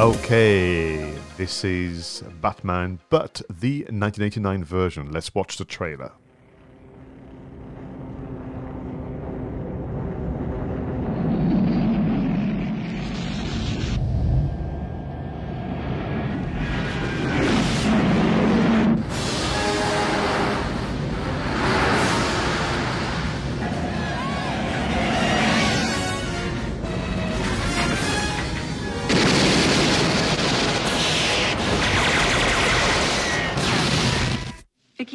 Okay, this is Batman, but the 1989 version. Let's watch the trailer.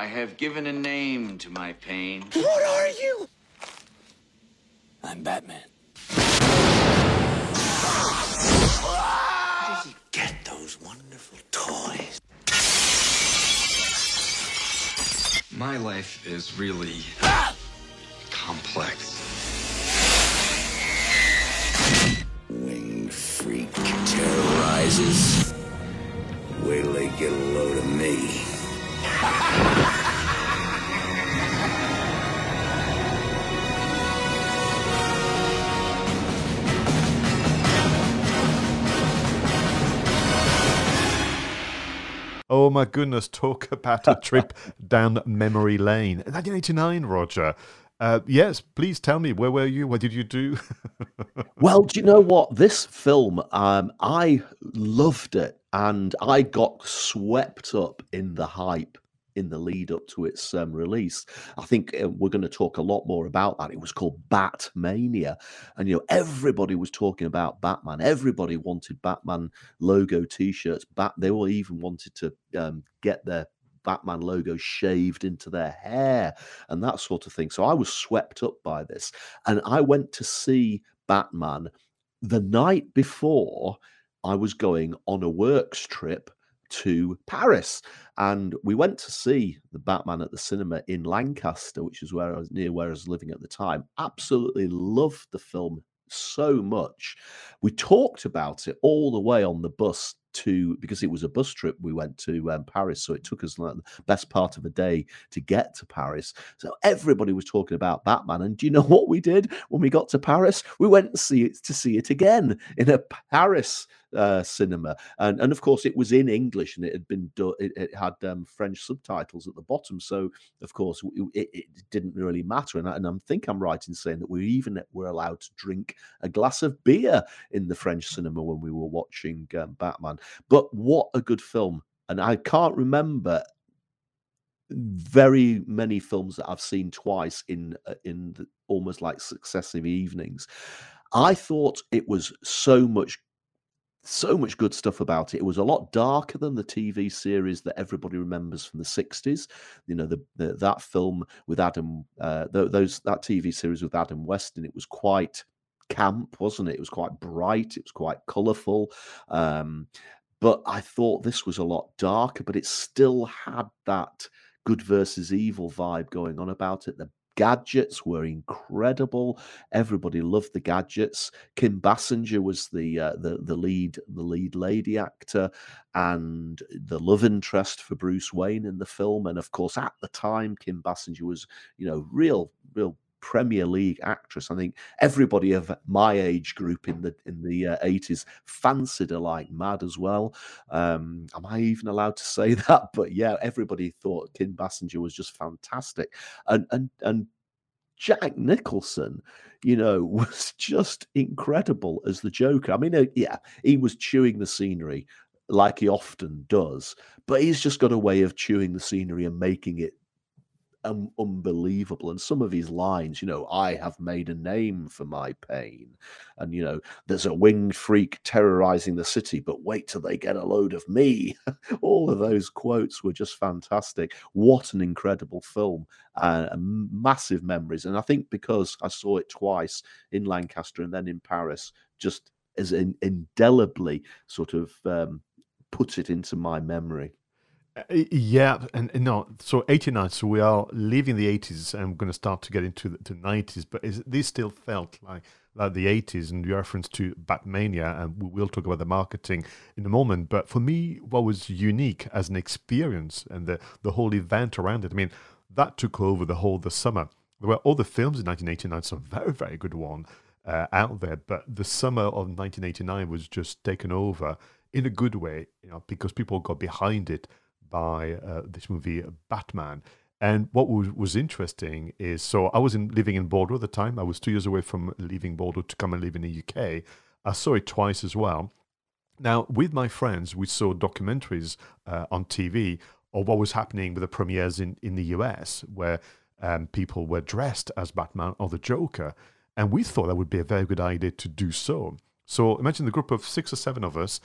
I have given a name to my pain. What are you? I'm Batman. Where did you get those wonderful toys? My life is really complex. Winged freak terrorizes. Wait till they get a load of me. Oh my goodness, talk about a trip down memory lane. 1989, Roger. Uh, yes, please tell me, where were you? What did you do? Well, do you know what? This film, um, I loved it, and I got swept up in the hype in the lead up to its um, release. I think uh, we're going to talk a lot more about that. It was called Batmania, and you know everybody was talking about Batman. Everybody wanted Batman logo T-shirts. Bat. They all even wanted to um, get their Batman logo shaved into their hair and that sort of thing. So I was swept up by this, and I went to see Batman the night before I was going on a works trip to Paris. And we went to see the Batman at the cinema in Lancaster, which is where I was near where I was living at the time. Absolutely loved the film so much. We talked about it all the way on the bus to because it was a bus trip we went to um, Paris, so it took us like the best part of a day to get to Paris. So everybody was talking about Batman, and do you know what we did when we got to Paris? We went to see it to see it again in a Paris uh, cinema, and and of course it was in English and it had been done. It, it had um, French subtitles at the bottom, so of course it, it didn't really matter. And I, and I think I'm right in saying that we even were allowed to drink a glass of beer in the French cinema when we were watching um, Batman. But what a good film! And I can't remember very many films that I've seen twice in uh, in the, almost like successive evenings. I thought it was so much so much good stuff about it. It was a lot darker than the TV series that everybody remembers from the '60s. You know, the, the that film with Adam, uh, th- those that TV series with Adam West, and it was quite camp, wasn't it? It was quite bright. It was quite colourful. Um, but I thought this was a lot darker, but it still had that good versus evil vibe going on about it. The gadgets were incredible. Everybody loved the gadgets. Kim Basinger was the uh, the the lead the lead lady actor and the love interest for Bruce Wayne in the film. And of course, at the time, Kim Basinger was you know real real Premier League actress. I think everybody of my age group in the in the eighties fancied her like mad as well. Um, am I even allowed to say that? But yeah, everybody thought Kim Basinger was just fantastic, and and and Jack Nicholson, you know, was just incredible as the Joker. I mean, uh, yeah, he was chewing the scenery like he often does, but he's just got a way of chewing the scenery and making it um, unbelievable. And some of his lines, you know, I have made a name for my pain. And, you know, there's a winged freak terrorizing the city, but wait till they get a load of me. All of those quotes were just fantastic. What an incredible film uh, and massive memories. And I think because I saw it twice in Lancaster and then in Paris, just as in, indelibly sort of um, put it into my memory. Yeah, and, and, no, so 89, so we are leaving the 80s and we're going to start to get into the, the 90s, but is, this still felt like, like the 80s and your reference to Batmania, and we will talk about the marketing in a moment. But for me, what was unique as an experience and the, the whole event around it, I mean, that took over the whole the summer. There were other films in 1989, some very, very good one uh, out there, but the summer of 1989 was just taken over in a good way, you know, because people got behind it by uh, this movie Batman. And what was, was interesting is, so I was in, living in Bordeaux at the time. I was two years away from leaving Bordeaux to come and live in the UK. I saw it twice as well. Now, with my friends, we saw documentaries uh, on TV of what was happening with the premieres in, in the US, where um, people were dressed as Batman or the Joker. And we thought that would be a very good idea to do so. So imagine the group of six or seven of us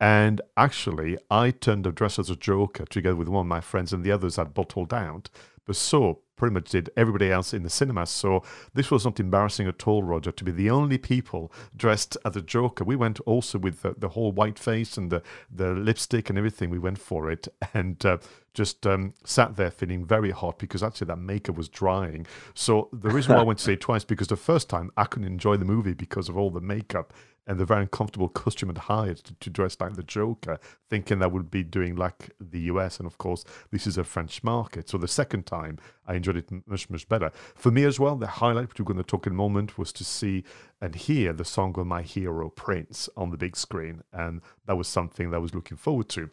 and actually, I turned up dressed as a Joker together with one of my friends, and the others had bottled out. But so pretty much did everybody else in the cinema. So this was not embarrassing at all, Roger, to be the only people dressed as a Joker. We went also with the, the whole white face and the, the lipstick and everything. We went for it and uh, just um, sat there feeling very hot because actually that makeup was drying. So the reason why I went to see it twice because the first time I couldn't enjoy the movie because of all the makeup and the very uncomfortable costume I'd hired to, to, dress like the Joker, thinking that would be doing like the US. And of course, this is a French market. So the second time, I enjoyed it much, much better. For me as well, the highlight, which we're going to talk in a moment, was to see and hear the song of my hero, Prince, on the big screen. And that was something that I was looking forward to.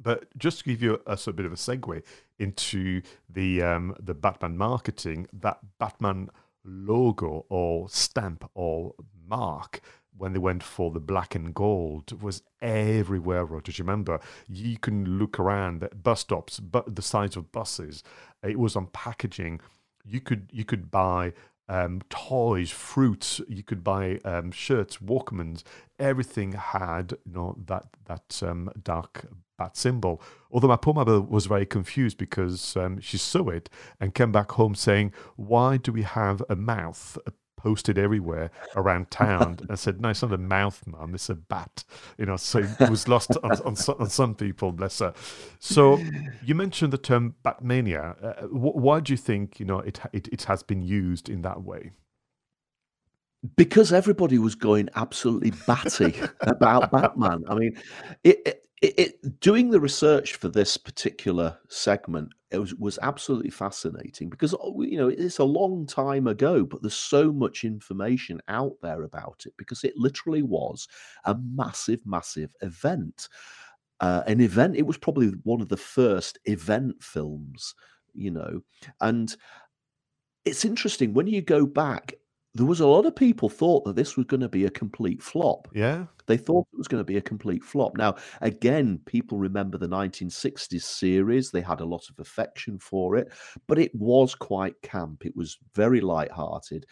But just to give you a, a, bit of a segue into the um, the Batman marketing, that Batman logo or stamp or mark when they went for the black and gold was everywhere, Roger. Do you remember? You can look around at bus stops, but the sides of buses. It was on packaging. You could you could buy um, toys, fruits. You could buy um, shirts, Walkmans. Everything had you know that that um, dark bat symbol. Although my poor mother was very confused because um, she saw it and came back home saying, "Why do we have a mouth, posted everywhere around town and said, "No, it's not a mouth, mum. It's a bat." You know, so it was lost on, on, on, some people. Bless her. So you mentioned the term Batmania. Uh, why do you think you know it, it it has been used in that way? Because everybody was going absolutely batty about Batman. I mean, it, it it, it, doing the research for this particular segment was, was absolutely fascinating because oh, you know it's a long time ago but there's so much information out there about it because it literally was a massive massive event. Uh, an event it was probably one of the first event films you know and it's interesting when you go back there was a lot of people thought that this was going to be a complete flop. Yeah. They thought it was going to be a complete flop. Now, again, people remember the 1960s series. They had a lot of affection for it, but it was quite camp. It was very light-hearted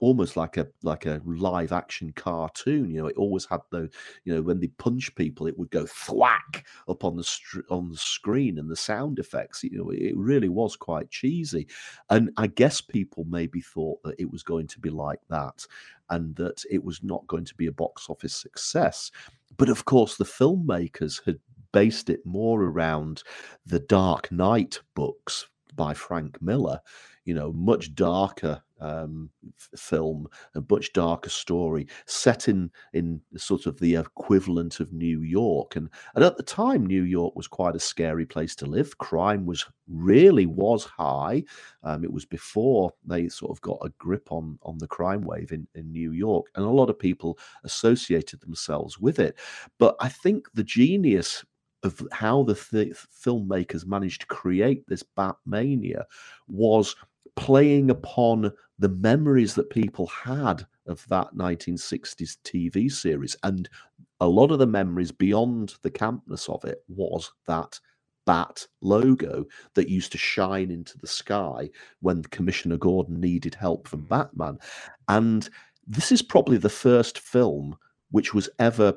almost like a like a live action cartoon. You know, it always had the you know when they punch people, it would go thwack up on the str- on the screen, and the sound effects. You know, it really was quite cheesy. And I guess people maybe thought that it was going to be like that, and that it was not going to be a box office success. But of course, the filmmakers had based it more around the Dark Knight books by Frank Miller, you know, much darker um, film, a much darker story set in in sort of the equivalent of New York. And and at the time, New York was quite a scary place to live. Crime was really was high. Um, it was before they sort of got a grip on on the crime wave in in New York, and a lot of people associated themselves with it. But I think the genius of how the th- filmmakers managed to create this Batmania was playing upon the memories that people had of that 1960s TV series. And a lot of the memories beyond the campness of it was that bat logo that used to shine into the sky when Commissioner Gordon needed help from mm. Batman. And this is probably the first film which was ever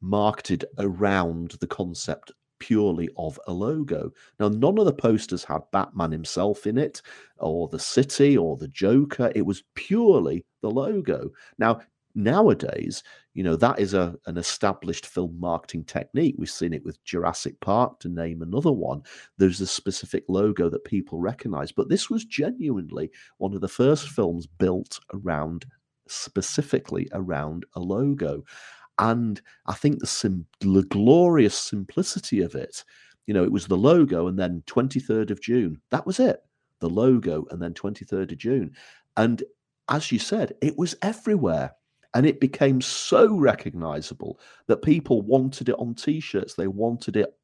marketed around the concept purely of a logo. Now, none of the posters had Batman himself in it, or the city, or the Joker. It was purely the logo. Now, nowadays, you know, that is a, an established film marketing technique. We've seen it with Jurassic Park, to name another one. There's a specific logo that people recognize. But this was genuinely one of the first films built around specifically around a logo. And I think the, sim- the glorious simplicity of it, you know, it was the logo and then 23rd of June. That was it. The logo and then 23rd of June. And as you said, it was everywhere. And it became so recognizable that people wanted it on t shirts. They wanted it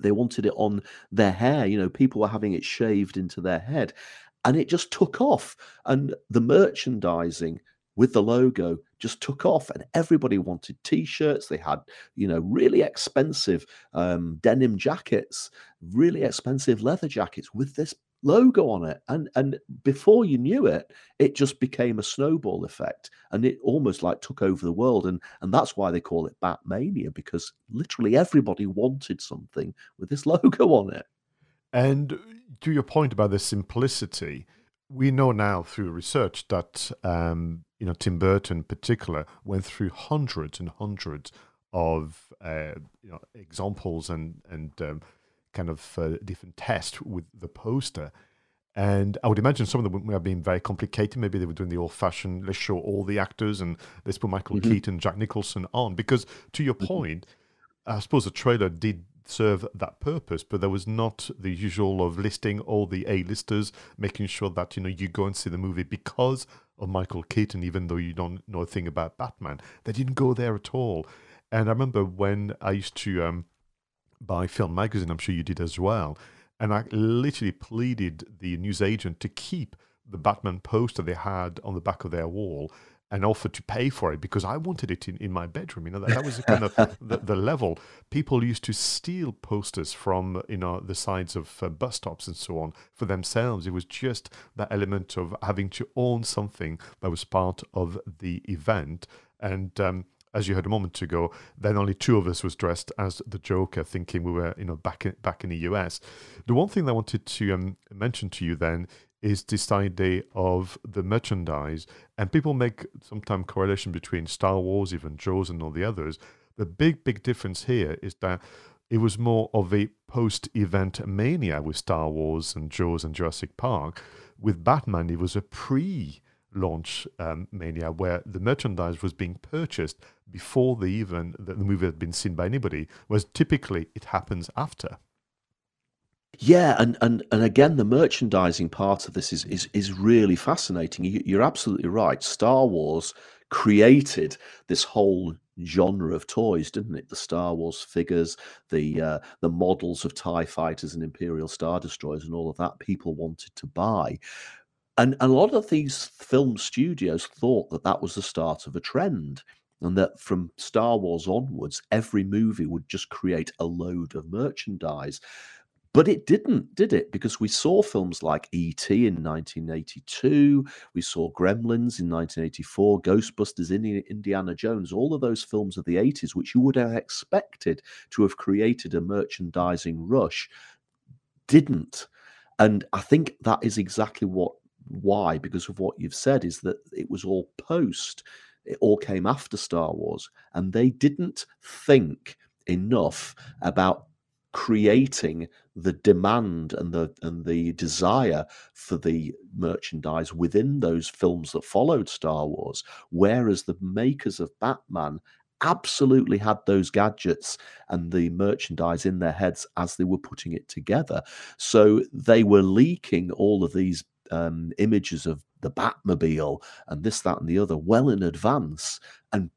they wanted it on their hair you know people were having it shaved into their head and it just took off and the merchandising with the logo just took off and everybody wanted t-shirts. They had you know really expensive um, denim jackets really expensive leather jackets with this logo on it. And and before you knew it it just became a snowball effect and it almost like took over the world. And and that's why they call it batmania because literally everybody wanted something with this logo on it. And to your point about the simplicity we know now through research that um, you know Tim Burton in particular went through hundreds and hundreds of uh, you know examples and and um, kind of uh, different tests with the poster. And I would imagine some of them would have been very complicated. Maybe they were doing the old-fashioned, let's show all the actors and let's put Michael mm-hmm. Keaton, Jack Nicholson on. Because to your mm-hmm. point, I suppose the trailer did serve that purpose, but there was not the usual of listing all the A-listers, making sure that you know you go and see the movie because of Michael Keaton, even though you don't know a thing about Batman. They didn't go there at all. And I remember when I used to um, buy film magazine, I'm sure you did as well, and I literally pleaded the newsagent to keep the Batman poster they had on the back of their wall and offered to pay for it because I wanted it in, in my bedroom. You know, that, that was kind of the, the, level. People used to steal posters from, you know, the sides of uh, bus stops and so on for themselves. It was just that element of having to own something that was part of the event. And, um, as you heard a moment ago, then only two of us was dressed as the Joker, thinking we were, you know, back in, back in the US. The one thing that I wanted to um, mention to you then is this idea of the merchandise. And people make sometimes correlation between Star Wars, even Jaws, and all the others. The big, big difference here is that it was more of a post event mania with Star Wars and Jaws and Jurassic Park. With Batman, it was a pre launch um, mania where the merchandise was being purchased before the even the movie had been seen by anybody, whereas typically it happens after. Yeah, and, and and again, the merchandising part of this is is is really fascinating. You, are absolutely right. Star Wars created this whole genre of toys, didn't it? The Star Wars figures, the uh, the models of Tie fighters and Imperial Star Destroyers, and all of that people wanted to buy. And a lot of these film studios thought that that was the start of a trend and that from Star Wars onwards, every movie would just create a load of merchandise. But it didn't, did it? Because we saw films like E.T. in 1982, we saw Gremlins in 1984, Ghostbusters in Indiana Jones, all of those films of the 80s, which you would have expected to have created a merchandising rush, didn't. And I think that is exactly what why because of what you've said is that it was all post it all came after star wars and they didn't think enough about creating the demand and the and the desire for the merchandise within those films that followed Star Wars whereas the makers of Batman absolutely had those gadgets and the merchandise in their heads as they were putting it together. So they were leaking all of these um, images of the Batmobile and this, that, and the other well in advance and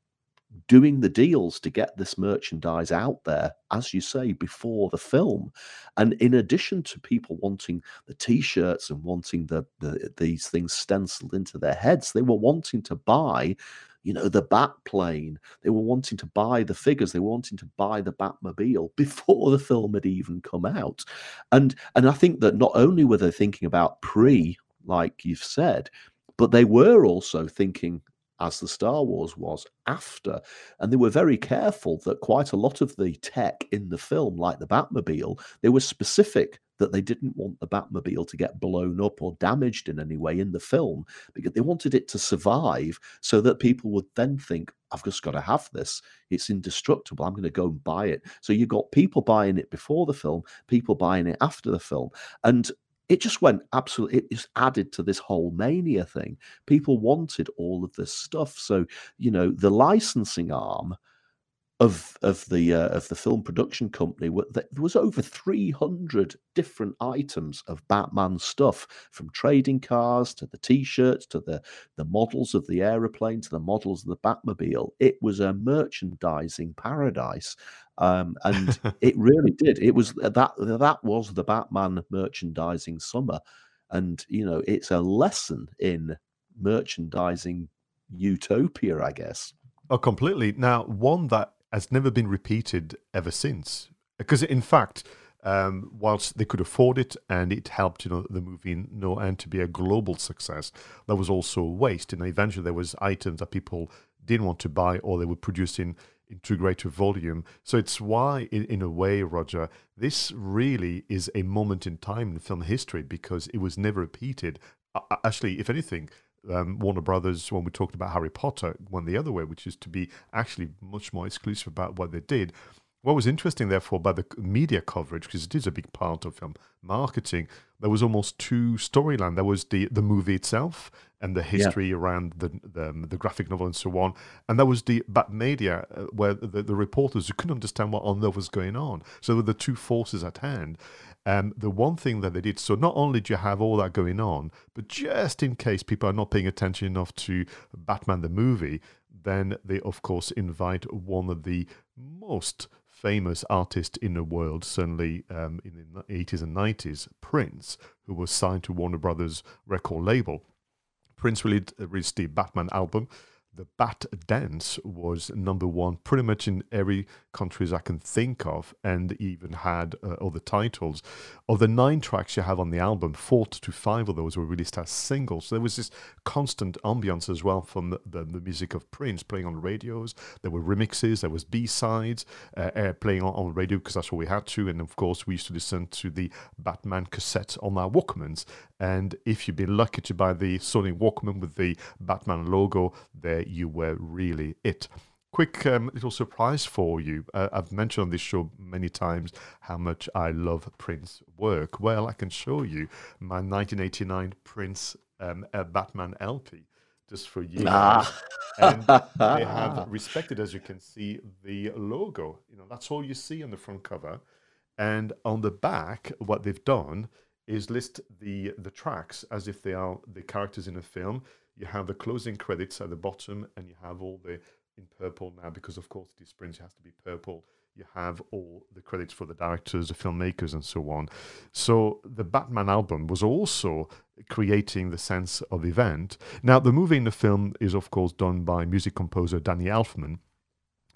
doing the deals to get this merchandise out there, as you say, before the film. And in addition to people wanting the t-shirts and wanting the, the these things stenciled into their heads, they were wanting to buy you know, the Bat plane. They were wanting to buy the figures. They were wanting to buy the Batmobile before the film had even come out. And and I think that not only were they thinking about pre, like you've said, but they were also thinking as the Star Wars was after. And they were very careful that quite a lot of the tech in the film, like the Batmobile, they were specific that they didn't want the Batmobile to get blown up or damaged in any way in the film because they wanted it to survive so that people would then think, I've just got to have this. It's indestructible. I'm going to go and buy it. So you got people buying it before the film, people buying it after the film. And it just went absolutely it just added to this whole mania thing. People wanted all of this stuff so you know the licensing arm of of the uh, of the film production company there was over 300 different items of batman stuff from trading cars to the t-shirts to the the models of the aeroplane to the models of the batmobile. It was a merchandising paradise um, and it really did it was uh, that that was the batman merchandising summer and you know it's a lesson in merchandising utopia i guess Oh, completely. Now, one that has never been repeated ever since. Because in fact, um, whilst they could afford it and it helped, you know, the movie No End to be a global success, there was also waste. And eventually, there was items that people didn't want to buy or they were produced in into greater volume. So it's why, in, in a way, Roger, this really is a moment in time in film history because it was never repeated. Uh, actually, if anything, um, Warner Brothers, when we talked about Harry Potter, went the other way, which is to be actually much more exclusive about what they did. What was interesting, therefore, by the media coverage, because it is a big part of film marketing, there was almost two storylines. There was the, the movie itself and the history yeah. around the, the, the graphic novel and so on, and there was the Batmania, uh, where the, the reporters who couldn't understand what on earth was going on. So there were the two forces at hand. Um, the one thing that they did, so not only do you have all that going on, but just in case people are not paying attention enough to Batman the movie, then they, of course, invite one of the most famous artist in the world, certainly um, in the 80s and 90s, Prince, who was signed to Warner Brothers record label. Prince released the Batman album, the Bat Dance was number one pretty much in every countries I can think of, and even had uh, other titles. Of the nine tracks you have on the album, four to five of those were released as singles. So there was this constant ambience as well from the, the, the music of Prince playing on radios. There were remixes, there was B sides uh, uh, playing on, on radio because that's what we had to, and of course we used to listen to the Batman cassette on our Walkmans. And if you've been lucky to buy the Sony Walkman with the Batman logo, there you were really it. Quick um, little surprise for you. Uh, I've mentioned on this show many times how much I love Prince work. Well, I can show you my 1989 Prince um, Batman LP just for you. Ah. and they have respected, as you can see, the logo. You know, that's all you see on the front cover. And on the back, what they've done is list the the tracks as if they are the characters in a film. You have the closing credits at the bottom, and you have all the in purple now because of course it is Prince. It has to be purple. You have all the credits for the directors, the filmmakers, and so on. So the Batman album was also creating the sense of event. Now the movie in the film is of course done by music composer Danny Elfman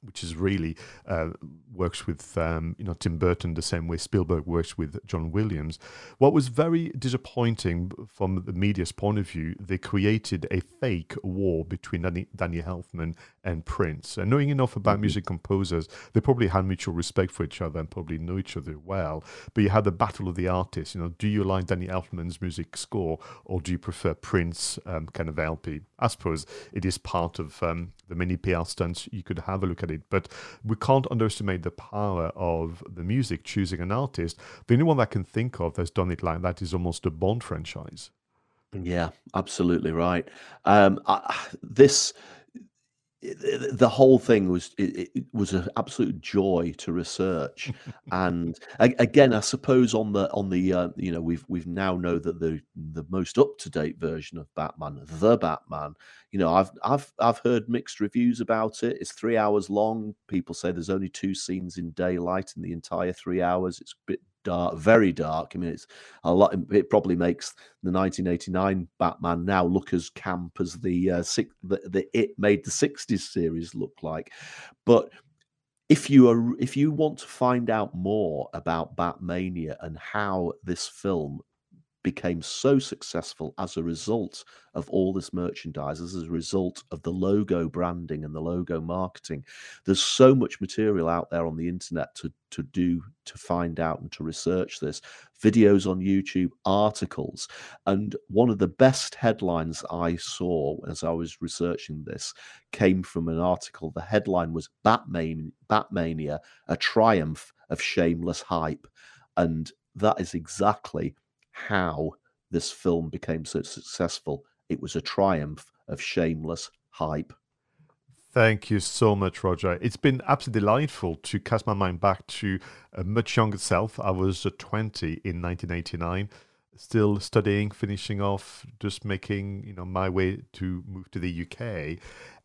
which is really uh, works with um, you know Tim Burton the same way Spielberg works with John Williams. What was very disappointing from the media's point of view, they created a fake war between Danny, Danny Elfman and Prince. And knowing enough about mm-hmm. music composers, they probably had mutual respect for each other and probably know each other well. But you had the battle of the artists. You know, do you like Danny Elfman's music score or do you prefer Prince um, kind of LP? I suppose it is part of um, the many PR stunts. You could have a look at it, but we can't underestimate the power of the music choosing an artist. The only one that I can think of that's done it like that is almost a Bond franchise. Yeah, absolutely right. Um, I, this the whole thing was it, it was an absolute joy to research. And again i suppose on the on the uh, you know we've we've now know that the the most up to date version of batman the batman you know i've i've i've heard mixed reviews about it. It's 3 hours long. People say there's only two scenes in daylight in the entire 3 hours. It's a bit dark, very dark. I mean, it's a lot. It probably makes the 1989 Batman now look as camp as the uh, six, the, the it made the 60s series look like. But if you are if you want to find out more about Batmania and how this film became so successful as a result of all this merchandise, as a result of the logo branding and the logo marketing. There's so much material out there on the internet to, to do, to find out and to research this. Videos on YouTube, articles. And one of the best headlines I saw as I was researching this came from an article. The headline was Batman, Batmania, a triumph of shameless hype. And that is exactly how this film became so successful. It was a triumph of shameless hype. Thank you so much, Roger. It's been absolutely delightful to cast my mind back to a much younger self. I was uh, 20 in 1989, still studying, finishing off, just making you know my way to move to the UK,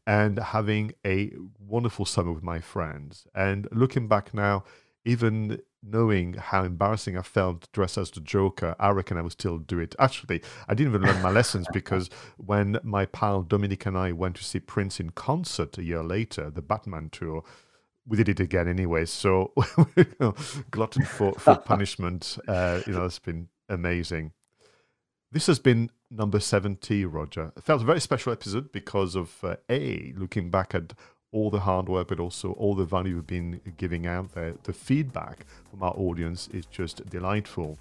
and having a wonderful summer with my friends. And looking back now, even knowing how embarrassing I felt dressed as the Joker, I reckon I would still do it. Actually, I didn't even learn my lessons because when my pal Dominic and I went to see Prince in concert a year later, the Batman tour, we did it again anyway. So, you know, glutton for, for punishment. Uh, you know, it's been amazing. This has been number 70, Roger. It felt a very special episode because of uh, A, looking back at all the hard work, but also all the value we've been giving out there. The feedback from our audience is just delightful.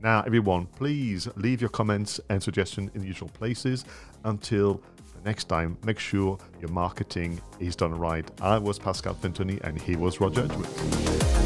Now, everyone, please leave your comments and suggestions in the usual places. Until the next time, make sure your marketing is done right. I was Pascal Fintoni, and he was Roger Edwards.